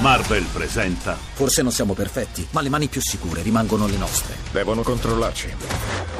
Marvel presenta Forse non siamo perfetti, ma le mani più sicure rimangono le nostre. Devono controllarci.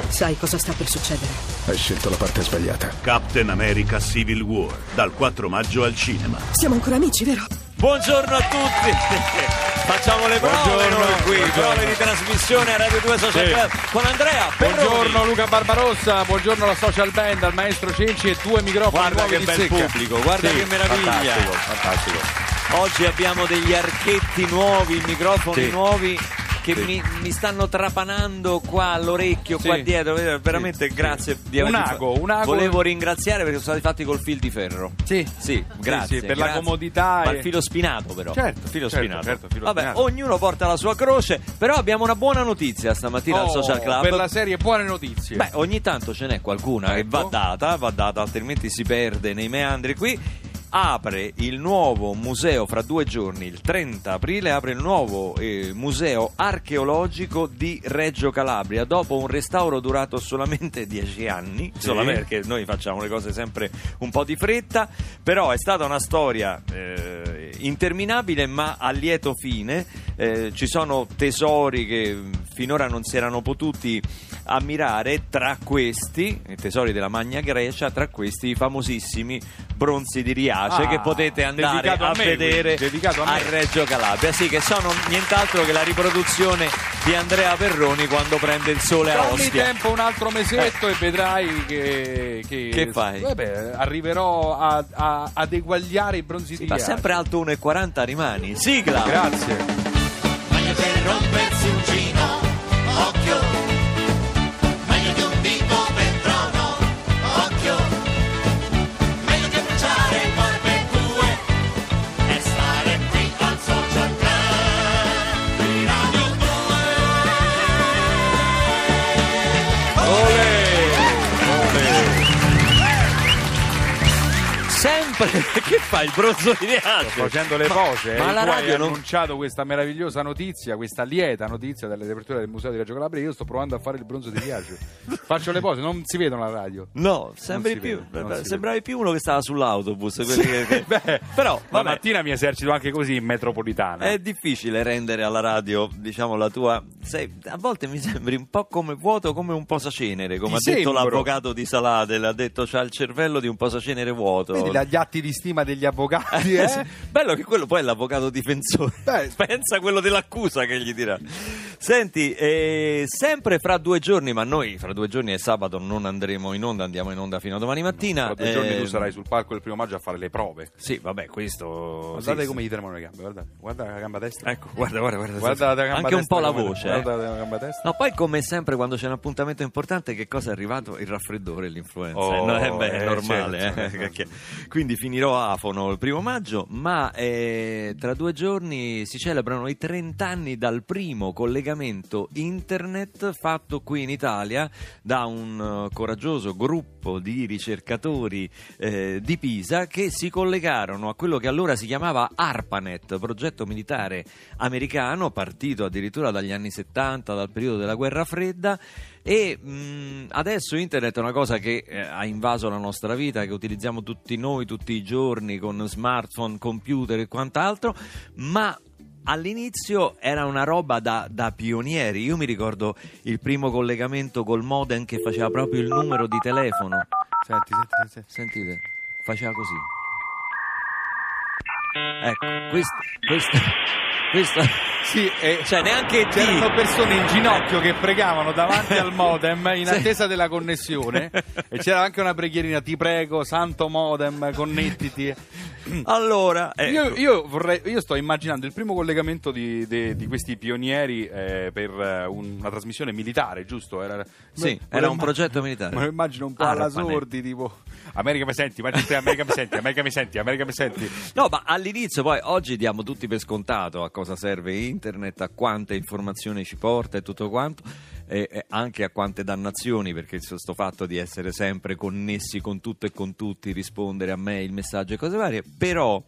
Sai cosa sta per succedere? Hai scelto la parte sbagliata. Captain America Civil War dal 4 maggio al cinema. Siamo ancora amici, vero? Buongiorno a tutti. Facciamo le prove Buongiorno, noi qui, buongiorno. prove di trasmissione a Radio 2 Social Sì. Club con Andrea Perroni. Buongiorno Luca Barbarossa, buongiorno alla social band, al maestro Cenci e due microfoni Guarda nuovi che di bel secca. pubblico, guarda Sì, che meraviglia. Fantastico, fantastico. Oggi abbiamo degli archetti nuovi, microfoni Sì. nuovi che Sì. mi, mi stanno trapanando qua all'orecchio, Sì. qua dietro. Veramente Sì, grazie di Un averli ago, un ago. Volevo ringraziare perché sono stati fatti col fil di ferro. Sì. Sì, grazie. per la grazie. comodità Ma e- il filo spinato però. Certo, filo certo, spinato. certo, filo Vabbè, spinato. ognuno porta la sua croce, però abbiamo una buona notizia stamattina al Oh, Social Club. Per la serie Buone Notizie. Beh, ogni tanto ce n'è qualcuna che Ecco. va data, va data, altrimenti si perde nei meandri qui. Apre il nuovo museo fra due giorni, il 30 aprile, apre il nuovo eh, museo archeologico di Reggio Calabria. Dopo un restauro durato solamente dieci anni, Sì. solamente perché noi facciamo le cose sempre un po' di fretta, però è stata una storia eh, interminabile ma a lieto fine. Eh, ci sono tesori che finora non si erano potuti ammirare, tra questi, i tesori della Magna Grecia, tra questi i famosissimi bronzi di Riace Ah, che potete andare dedicato a, a me, vedere quindi, a me. Reggio Calabria. Sì, che sono nient'altro che la riproduzione di Andrea Perroni quando prende il sole a Dammi Ostia. tempo un altro mesetto e vedrai che, che, Che fai? Vabbè, arriverò a, a- ad eguagliare i bronzi di Ma Riace. sempre alto 1,40 rimani. Sigla! Grazie. Che fai il bronzo di Riace? Sto facendo le pose. ma eh. la Tu hai radio non- annunciato questa meravigliosa notizia, questa lieta notizia delle riaperture del Museo di Reggio Calabria. Io sto provando a fare il bronzo di Riace. Faccio le pose, non si vedono alla radio. No, sembri più. vede, sembravi più uno che stava sull'autobus. quelli che- Beh, Però, la mattina mi esercito anche così in metropolitana. è difficile rendere alla radio, diciamo, la tua. Sei, a volte mi sembri un po' come vuoto, come un posacenere. Come Ti ha detto sembro. l'avvocato di Salate, l'ha detto c'ha il cervello di un posacenere vuoto. Vedi la- gli atti di stima degli avvocati, Eh, eh? sì. Bello che quello poi è l'avvocato difensore. Beh. Pensa a quello dell'accusa che gli dirà. Senti, eh, sempre fra due giorni, ma noi fra due giorni è sabato, non andremo in onda, andiamo in onda fino a domani mattina. Tra due giorni Eh, tu sarai sul palco del primo maggio a fare le prove. Sì, vabbè, questo. Guardate sì, come sì. gli tremano le gambe, guardate. Guarda la gamba destra. Ecco, guarda, guarda, guarda. Guardate la gamba Anche un destra po' la voce. eh. Guardate la gamba destra. No, poi come sempre quando c'è un appuntamento importante, che cosa è arrivato? Il raffreddore e l'influenza. Oh, No, eh, beh, è eh, normale. certo, eh, certo. Quindi finirò afono il primo maggio, ma eh, tra due giorni si celebrano i 30 anni dal primo collegamento internet fatto qui in Italia da un eh, coraggioso gruppo di ricercatori eh, di Pisa che si collegarono a quello che allora si chiamava ARPANET, progetto militare americano, partito addirittura dagli anni 70, dal periodo della guerra fredda. E mh, adesso internet è una cosa che eh, ha invaso la nostra vita, che utilizziamo tutti noi tutti i giorni con smartphone, computer e quant'altro, ma all'inizio era una roba da, da pionieri. Io mi ricordo il primo collegamento col modem che faceva proprio il numero di telefono. Senti, senti, senti. Sentite, faceva così. Ecco, questa, questa, questa, Sì, e cioè neanche c'erano persone in ginocchio che pregavano davanti al modem in attesa della connessione e c'era anche una preghierina, ti prego, santo modem, connettiti. Allora, Io, ecco. io vorrei, io sto immaginando il primo collegamento di, de- di questi pionieri eh, per eh, un- una trasmissione militare, giusto? Era, Sì, me- era un progetto militare. Lo immagino un po' alla Arpanet. sordi, tipo America mi senti, America mi senti, America mi senti, America mi senti. No, ma all'inizio poi oggi diamo tutti per scontato a cosa serve internet, a quante informazioni ci porta e tutto quanto, e, anche a quante dannazioni, perché sto sto fatto di essere sempre connessi con tutto e con tutti, rispondere a mail, messaggi e cose varie, però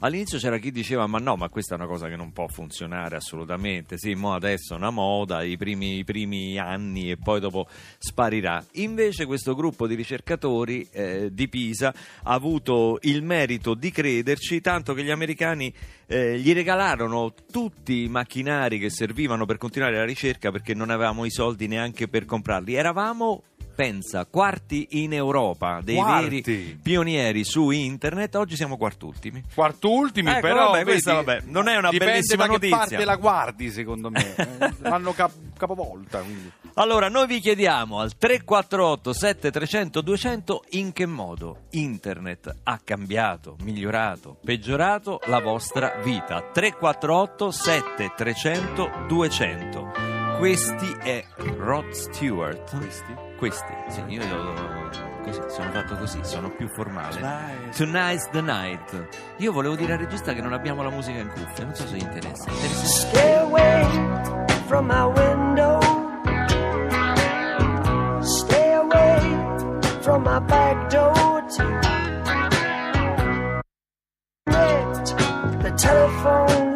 all'inizio c'era chi diceva ma no, ma questa è una cosa che non può funzionare assolutamente, sì, mo adesso è una moda, i primi, i primi anni e poi dopo sparirà. Invece questo gruppo di ricercatori eh, di Pisa ha avuto il merito di crederci, tanto che gli americani eh, gli regalarono tutti i macchinari che servivano per continuare la ricerca perché non avevamo i soldi neanche per comprarli. Eravamo pensa, quarti in Europa, dei Quarti? veri pionieri su internet, oggi siamo quartultimi. Quartultimi, Ecco, però vabbè, questa, vedi, vabbè, non è una dipende bellissima notizia. che parte la guardi, secondo me. Eh, L'hanno cap- capovolta, quindi. Allora, noi vi chiediamo al 348 7300 200 in che modo internet ha cambiato, migliorato, peggiorato la vostra vita. 348 7300 200. Questi è Rod Stewart. Questi? Questi, sì, io lo- così, sono fatto così, sono più formale. Tonight. Tonight's the night. Io volevo dire al regista che non abbiamo la musica in cuffia, non so se gli interessa. Interessa? Stay away from my window. Stay away from my back door. too. The telephone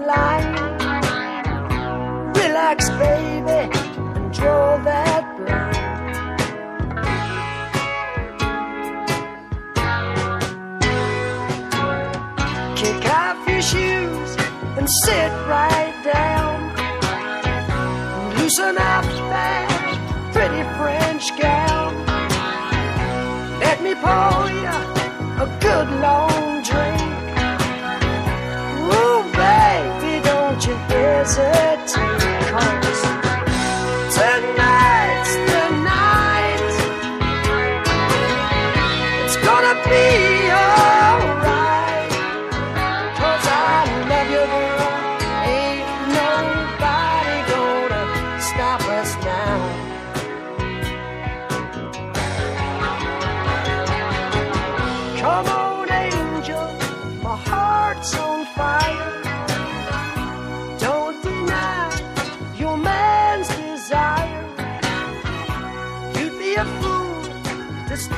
Up that pretty French gown. Let me pour you a good long drink. Ooh, baby, don't you hesitate.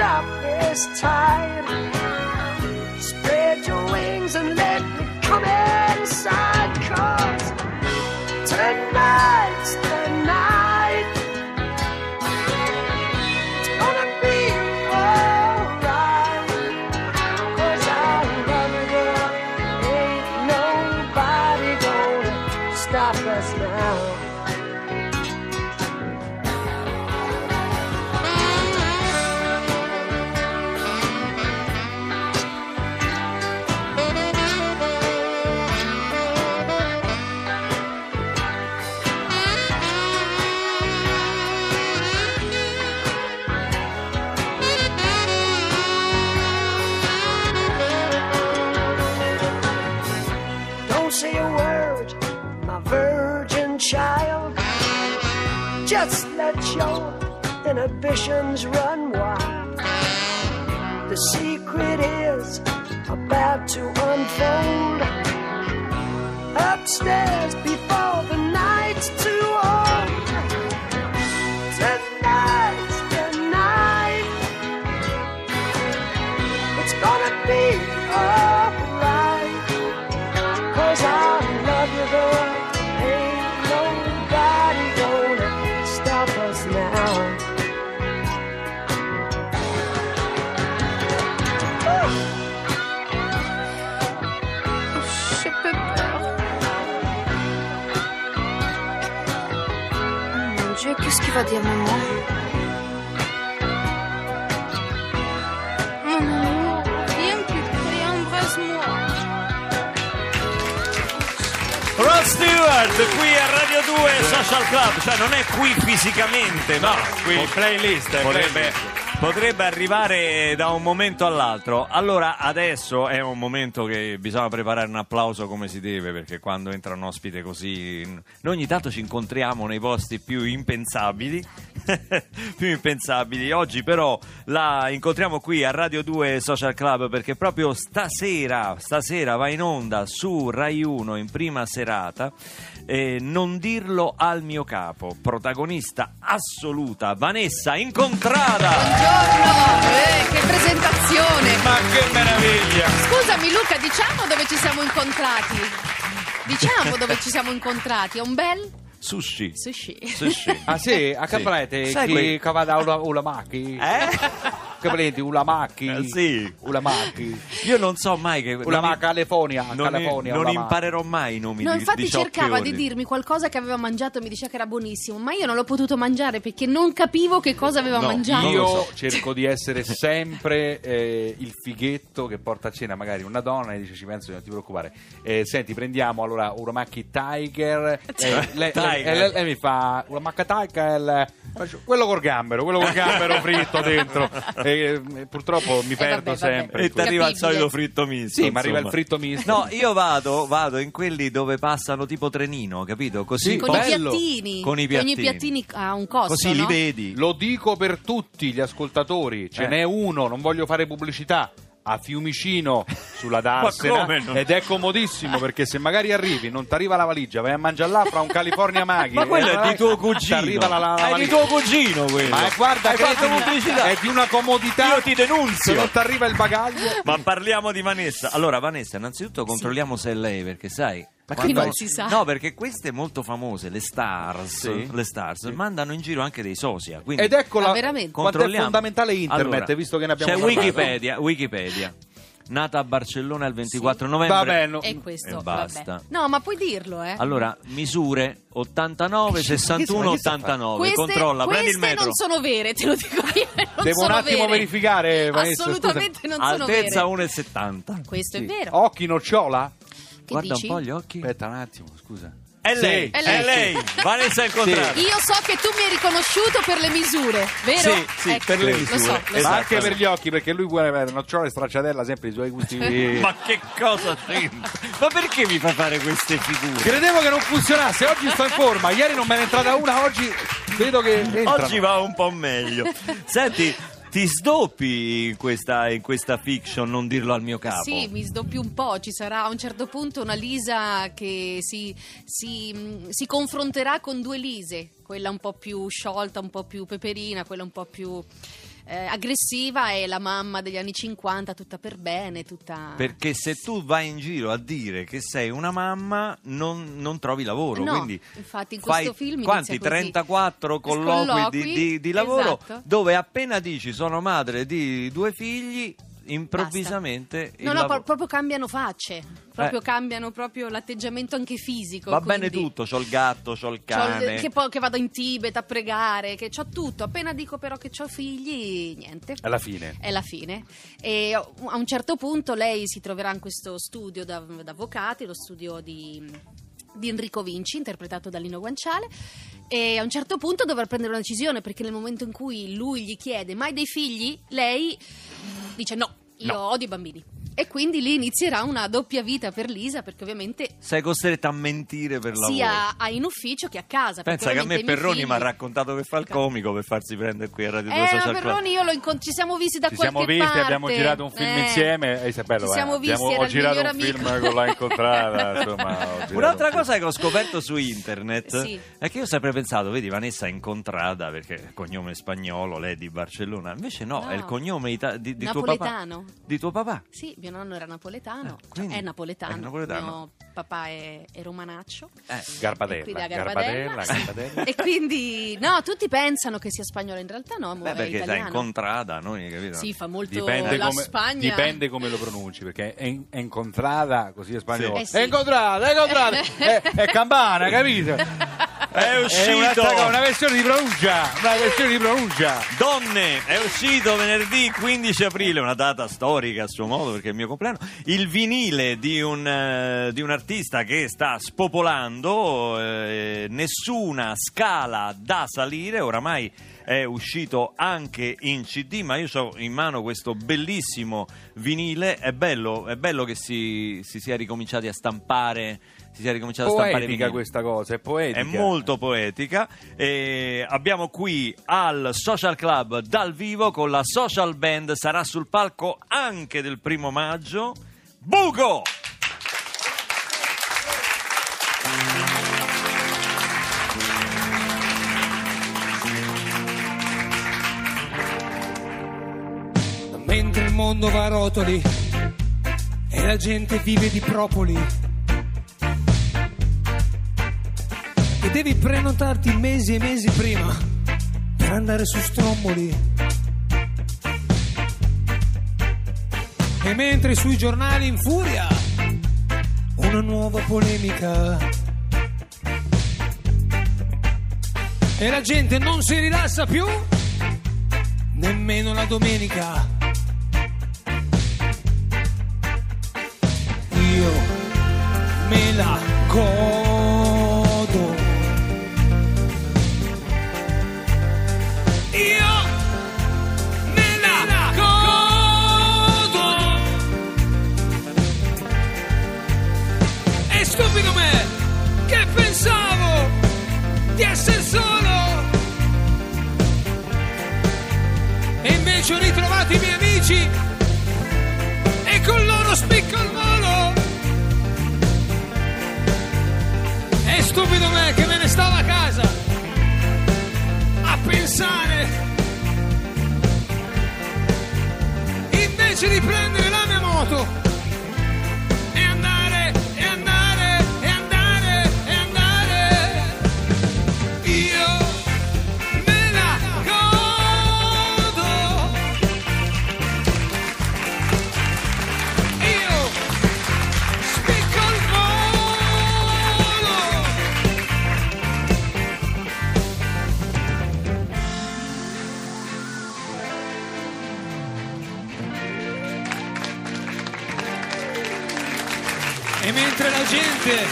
shop is. Inhibitions run wild. The secret is about to unfold. Upstairs va dire maman Mon amour, viens plus près, embrasse-moi. Rod Stewart qui a Radio 2 Social Club, cioè non è qui fisicamente, ma qui playlist, è potrebbe, playlist. Potrebbe arrivare da un momento all'altro. Allora adesso è un momento che bisogna preparare un applauso come si deve, perché quando entra un ospite così, noi ogni tanto ci incontriamo nei posti più impensabili, più impensabili. Oggi però la incontriamo qui a Radio 2 Social Club perché proprio stasera, stasera va in onda su Rai 1 in prima serata. eh, non dirlo al mio capo, protagonista assoluta Vanessa Incontrada. Buongiorno! Eh, che presentazione! Ma che meraviglia! Scusami Luca, diciamo dove ci siamo incontrati. Diciamo dove ci siamo incontrati. È un bel Sushi. sushi. Sushi. Ah sì, a Caprete Sai chi quei- cavada ula, ulamaki? Eh? Caprete, ulamaki? Eh, sì. Ulamaki. Io non so mai che... Ulamaki, California, Non, California, non imparerò mai i nomi No, di, infatti di cercava di dirmi qualcosa che aveva mangiato e mi diceva che era buonissimo, ma io non l'ho potuto mangiare perché non capivo che cosa aveva No, mangiato. non lo Io so. cerco di essere sempre eh, il fighetto che porta a cena magari una donna e dice ci penso, non ti preoccupare. Eh, senti, prendiamo allora Uramaki Tiger. Eh, lei, lei- Tiger. lei- lei mi fa Uramaki Tiger, quello col gambero, quello col gambero fritto dentro. E, eh, purtroppo mi perdo vabbè, vabbè. sempre. E ti arriva il solito fritto misto. Sì, ma arriva il fritto misto. No, io vado, vado in quelli dove passano tipo trenino, capito? Così Sì, con i piattini. Con i Che Ogni piattini. piattini ha un costo, Così li no? vedi. Lo dico per tutti gli ascoltatori, ce Eh. n'è uno, non voglio fare pubblicità. A Fiumicino sulla Darsena ed è comodissimo perché se magari arrivi, non ti arriva la valigia, vai a mangiare là fra un California Maghi. Ma quello e è di tuo cugino. Arriva la, la, la è di tuo cugino quello. Ma è- guarda, Hai fatto credimi, pubblicità. è di una comodità. Io ti Se denunzio. non ti arriva il bagaglio. Ma parliamo di Vanessa. Allora, Vanessa, innanzitutto controlliamo se è lei, perché sai. Ma che quando- non si sa. No, perché queste molto famose, le stars, Sì. le stars mandano in giro anche dei sosia. Quindi Ed ecco la, veramente? quanto è fondamentale internet, Allora, visto che ne abbiamo C'è parlato. Wikipedia, Wikipedia. Nata a Barcellona il 24 novembre. Vabbè, no- E questo, E basta. vabbè. No, ma puoi dirlo, eh. Allora, misure 89, 61, ma che sta a fare? 89. Queste, Controlla, prendi il queste metro. non sono vere, te lo dico io. Non Devo un attimo vere. verificare, Vanessa, Assolutamente non sono Altezza vere. 1,70. Questo Sì. è vero. Occhi nocciola? Che Guarda dici? un po' gli occhi. Aspetta un attimo, scusa. È lei, è è lei. lei. Vanessa è il contrario. Io so che tu mi hai riconosciuto per le misure, vero? Sì, sì, Ecco, per le Lo misure. so, lo Esatto. so. Ma anche per gli occhi, perché lui vuole avere nocciola e stracciatella sempre i suoi gusti. Ma che cosa c'entra? Ma perché mi fa fare queste figure? Credevo che non funzionasse, oggi sto in forma, ieri non me ne è entrata una, oggi vedo che entrano. Oggi va un po' meglio. Senti, ti sdoppi in questa, in questa fiction, non dirlo al mio capo. Sì, mi sdoppio un po'. Ci sarà a un certo punto una Lisa che si, si, si confronterà con due Lise, quella un po' più sciolta, un po' più peperina, quella un po' più eh, aggressiva e la mamma degli anni 50, tutta per bene, tutta... Perché se tu vai in giro a dire che sei una mamma, non, non trovi lavoro. No, quindi infatti in questo film quanti? inizia così. 34 colloqui, Colloqui, di, di- di lavoro esatto. dove appena dici sono madre di due figli, improvvisamente No, no, pro- proprio cambiano facce, proprio Eh. cambiano proprio l'atteggiamento anche fisico. va bene quindi- tutto, c'ho il gatto, c'ho il C'ho cane. che, poi, che vado in Tibet a pregare, che c'ho tutto. Appena dico però che ho figli, niente. Alla fine. È la fine. E a un certo punto lei si troverà in questo studio da- d'avvocati, lo studio di, di Enrico Vinci, interpretato da Lino Guanciale. E a un certo punto dovrà prendere una decisione perché nel momento in cui lui gli chiede mai dei figli, lei dice no, io odio i bambini. E quindi lì inizierà una doppia vita per Lisa perché ovviamente Sei costretta a mentire per lavoro. sia a- in ufficio che a casa. Pensa che a me Perroni mi ha raccontato che fa il comico per farsi prendere qui a Radio 2 Eh, Social ma Club. Perroni io lo incont- ci siamo visti da Ci qualche siamo visti, parte. abbiamo girato un film Eh. insieme e bello, Ci eh. siamo visti, Abbiamo- era ho il girato un miglior film amico. con l'ha incontrata, insomma, Un'altra cosa che ho scoperto su internet Sì. è che io ho sempre pensato, vedi Vanessa è incontrata perché è cognome spagnolo, lei è di Barcellona, invece no, No. è il cognome ita- di, di tuo papà. Napoletano. Di tuo papà. Sì, mio nonno era napoletano, Eh, quindi- cioè, è napoletano. è napoletano. Mio papà è, è romanaccio. Eh, E quindi Garbadella, Garbadella, Garbadella. Garbadella. E quindi, no, tutti pensano che sia spagnolo, in realtà no, Beh, è perché sai, italiano. incontrata, noi capito? Sì, fa molto Dipende la come, Spagna. dipende come lo pronunci, perché è, in- è incontrata, così è spagnolo. Sì. Eh sì. È incontrata, è incontrata, è, è campana, capito? È uscito! un'altra cosa, una versione di pronuncia, una versione di pronuncia. Donne, è uscito venerdì 15 aprile, una data storica a suo modo perché è mio compleanno, il vinile di un, eh, di un artista che sta spopolando, eh, nessuna scala da salire, oramai è uscito anche in CD, ma io ho in mano questo bellissimo vinile, è bello, è bello che si, si sia ricominciati a stampare, si sia ricominciato a stampare Poetica vinili. questa cosa, è poetica. È molto poetica. E abbiamo qui al Social Club dal vivo con la Social Band. Sarà sul palco anche del primo maggio. Bugo! mondo va a rotoli e la gente vive di propoli. Devi prenotarti mesi e mesi prima per andare su Stromboli. E mentre sui giornali in furia una nuova polemica. E la gente non si rilassa più, nemmeno la domenica. Invece di prendere la mia moto E mentre la gente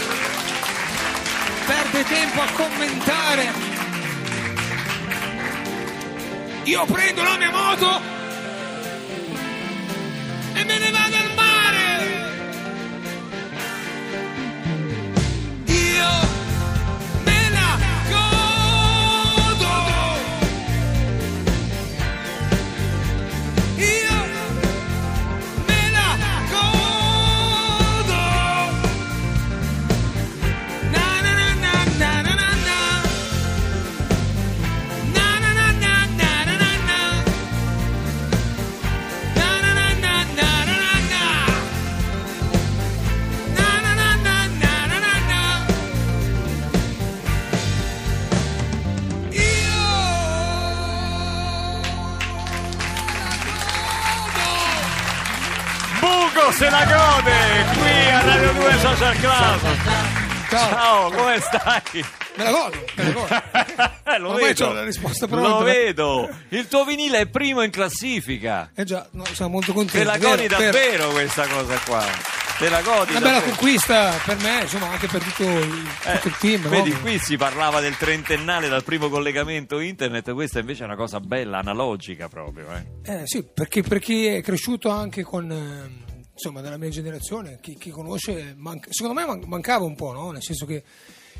perde tempo a commentare, io prendo la mia moto Social Club. Ciao, come stai? Me la godo, me la godo. Eh, lo Ormai vedo. c'ho la risposta pronta. Lo vedo. Il tuo vinile è primo in classifica. Eh già, no, siamo molto contenti. Te la godi vero. davvero questa cosa qua. Te la godi Una bella davvero. conquista per me, insomma, anche per tutto il, Eh, tutto il team. no? vedi, qui si parlava del trentennale dal primo collegamento internet, questa invece è una cosa bella, analogica proprio. Eh. Eh, sì, perché per chi è cresciuto anche con, ehm, insomma, della mia generazione, chi, chi conosce, manca- secondo me man- mancava un po', no? Nel senso che,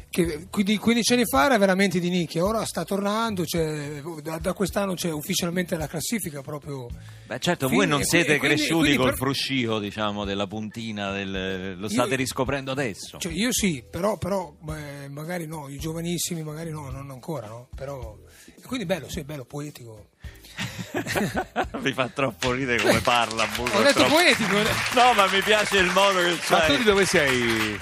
che quindi 15 anni fa era veramente di nicchia, ora sta tornando, c'è- da, da quest'anno c'è ufficialmente la classifica proprio. Beh, certo, Quindi- voi non siete quindi- cresciuti quindi col per- fruscio, diciamo, della puntina, del- lo state Io- riscoprendo adesso. Cioè, io sì, però, però beh, magari no, i giovanissimi magari no, non ancora, no? Però, e quindi bello, sì, bello, poetico. mi fa troppo ridere come parla. Ho detto troppo- poetico. No, ma mi piace il modo che Ma tu di dove sei? Allora,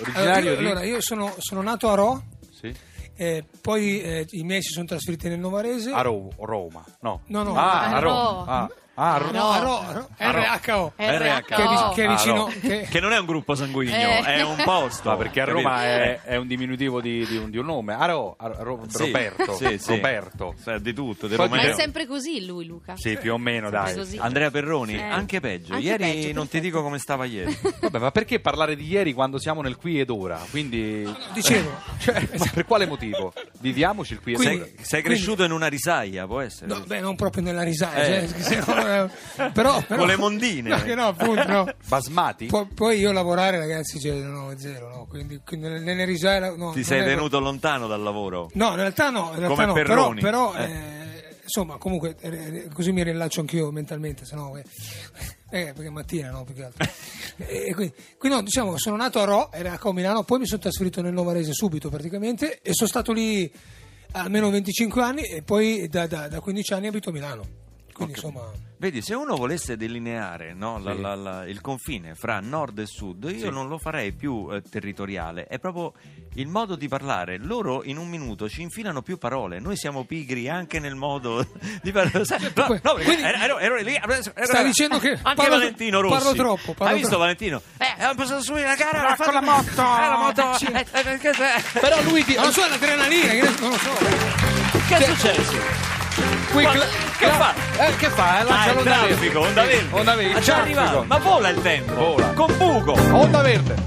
Originario io, di... allora, io sono, sono nato a Ro, Sì. eh, poi eh, i miei si sono trasferiti nel Novarese. A Ro- Roma, no. No, no. Ah, A a Roma. Ro. Ah, ah, a Ro- RHO. Che è, vi- che è Ah, vicino. no. che- Che non è un gruppo sanguigno, Eh. è un posto. Ma perché a? Roma è, è un diminutivo di, di un, di un nome. A Ro- a Ro- Sì, Roberto. sì, sì. Roberto. Di tutto, Ma è sempre così lui, Luca. Sì, più o meno, dai. così. Andrea Perroni, Eh. anche peggio. Anche Ieri peggio, non ti dico come stava ieri. Vabbè, ma perché parlare di ieri quando siamo nel qui ed ora? Quindi... Dicevo. Cioè, ma per quale motivo? Viviamoci il qui ed ora. sei, sei cresciuto in una risaia, può essere? No, beh, non proprio nella risata, Eh. eh, però, però- Con le mondine. No, che no, appunto, no. Basmati? Poi, poi io lavorare, ragazzi, cioè, no, zero, no. Quindi, quindi nelle, risaie, no, Ti sei tenuto lontano dal lavoro? No, in realtà no, in realtà Come no. Però, Perroni. però Eh. eh, insomma, comunque, eh, così mi rilaccio anch'io mentalmente, se no, eh, eh, perché mattina, no, più che altro. E quindi, quindi no, diciamo, sono nato a Ro, era a Milano, poi mi sono trasferito nel Novarese subito praticamente e sono stato lì almeno 25 anni e poi da, da- da 15 anni abito a Milano. Quindi insomma... Vedi, se uno volesse delineare no, la- Sì. la- la- il confine fra nord e sud, io Sì. non lo farei più eh, territoriale, è proprio il modo di parlare. Loro in un minuto ci infilano più parole, noi siamo pigri anche nel modo di parlare. Sai, no, no, quindi- ero, ero- ero lì, ero- Stai dicendo che anche parlo- Valentino Rossi. parlo troppo, parlo Hai visto troppo. Valentino? Eh, ha passato su la gara, Va ha fatto con la moto. Eh, la moto. Sì. eh, eh, che- Però lui di- Non lo so, è l'adrenalina, che non lo so. che è successo? Qui Ma- cla- che fa? Eh, che fa? Eh, Ah, lancia il l'onda verde. onda verde. Onda verde, Ma il già arrivato, ma vola il tempo. Vola. Con buco. Onda verde.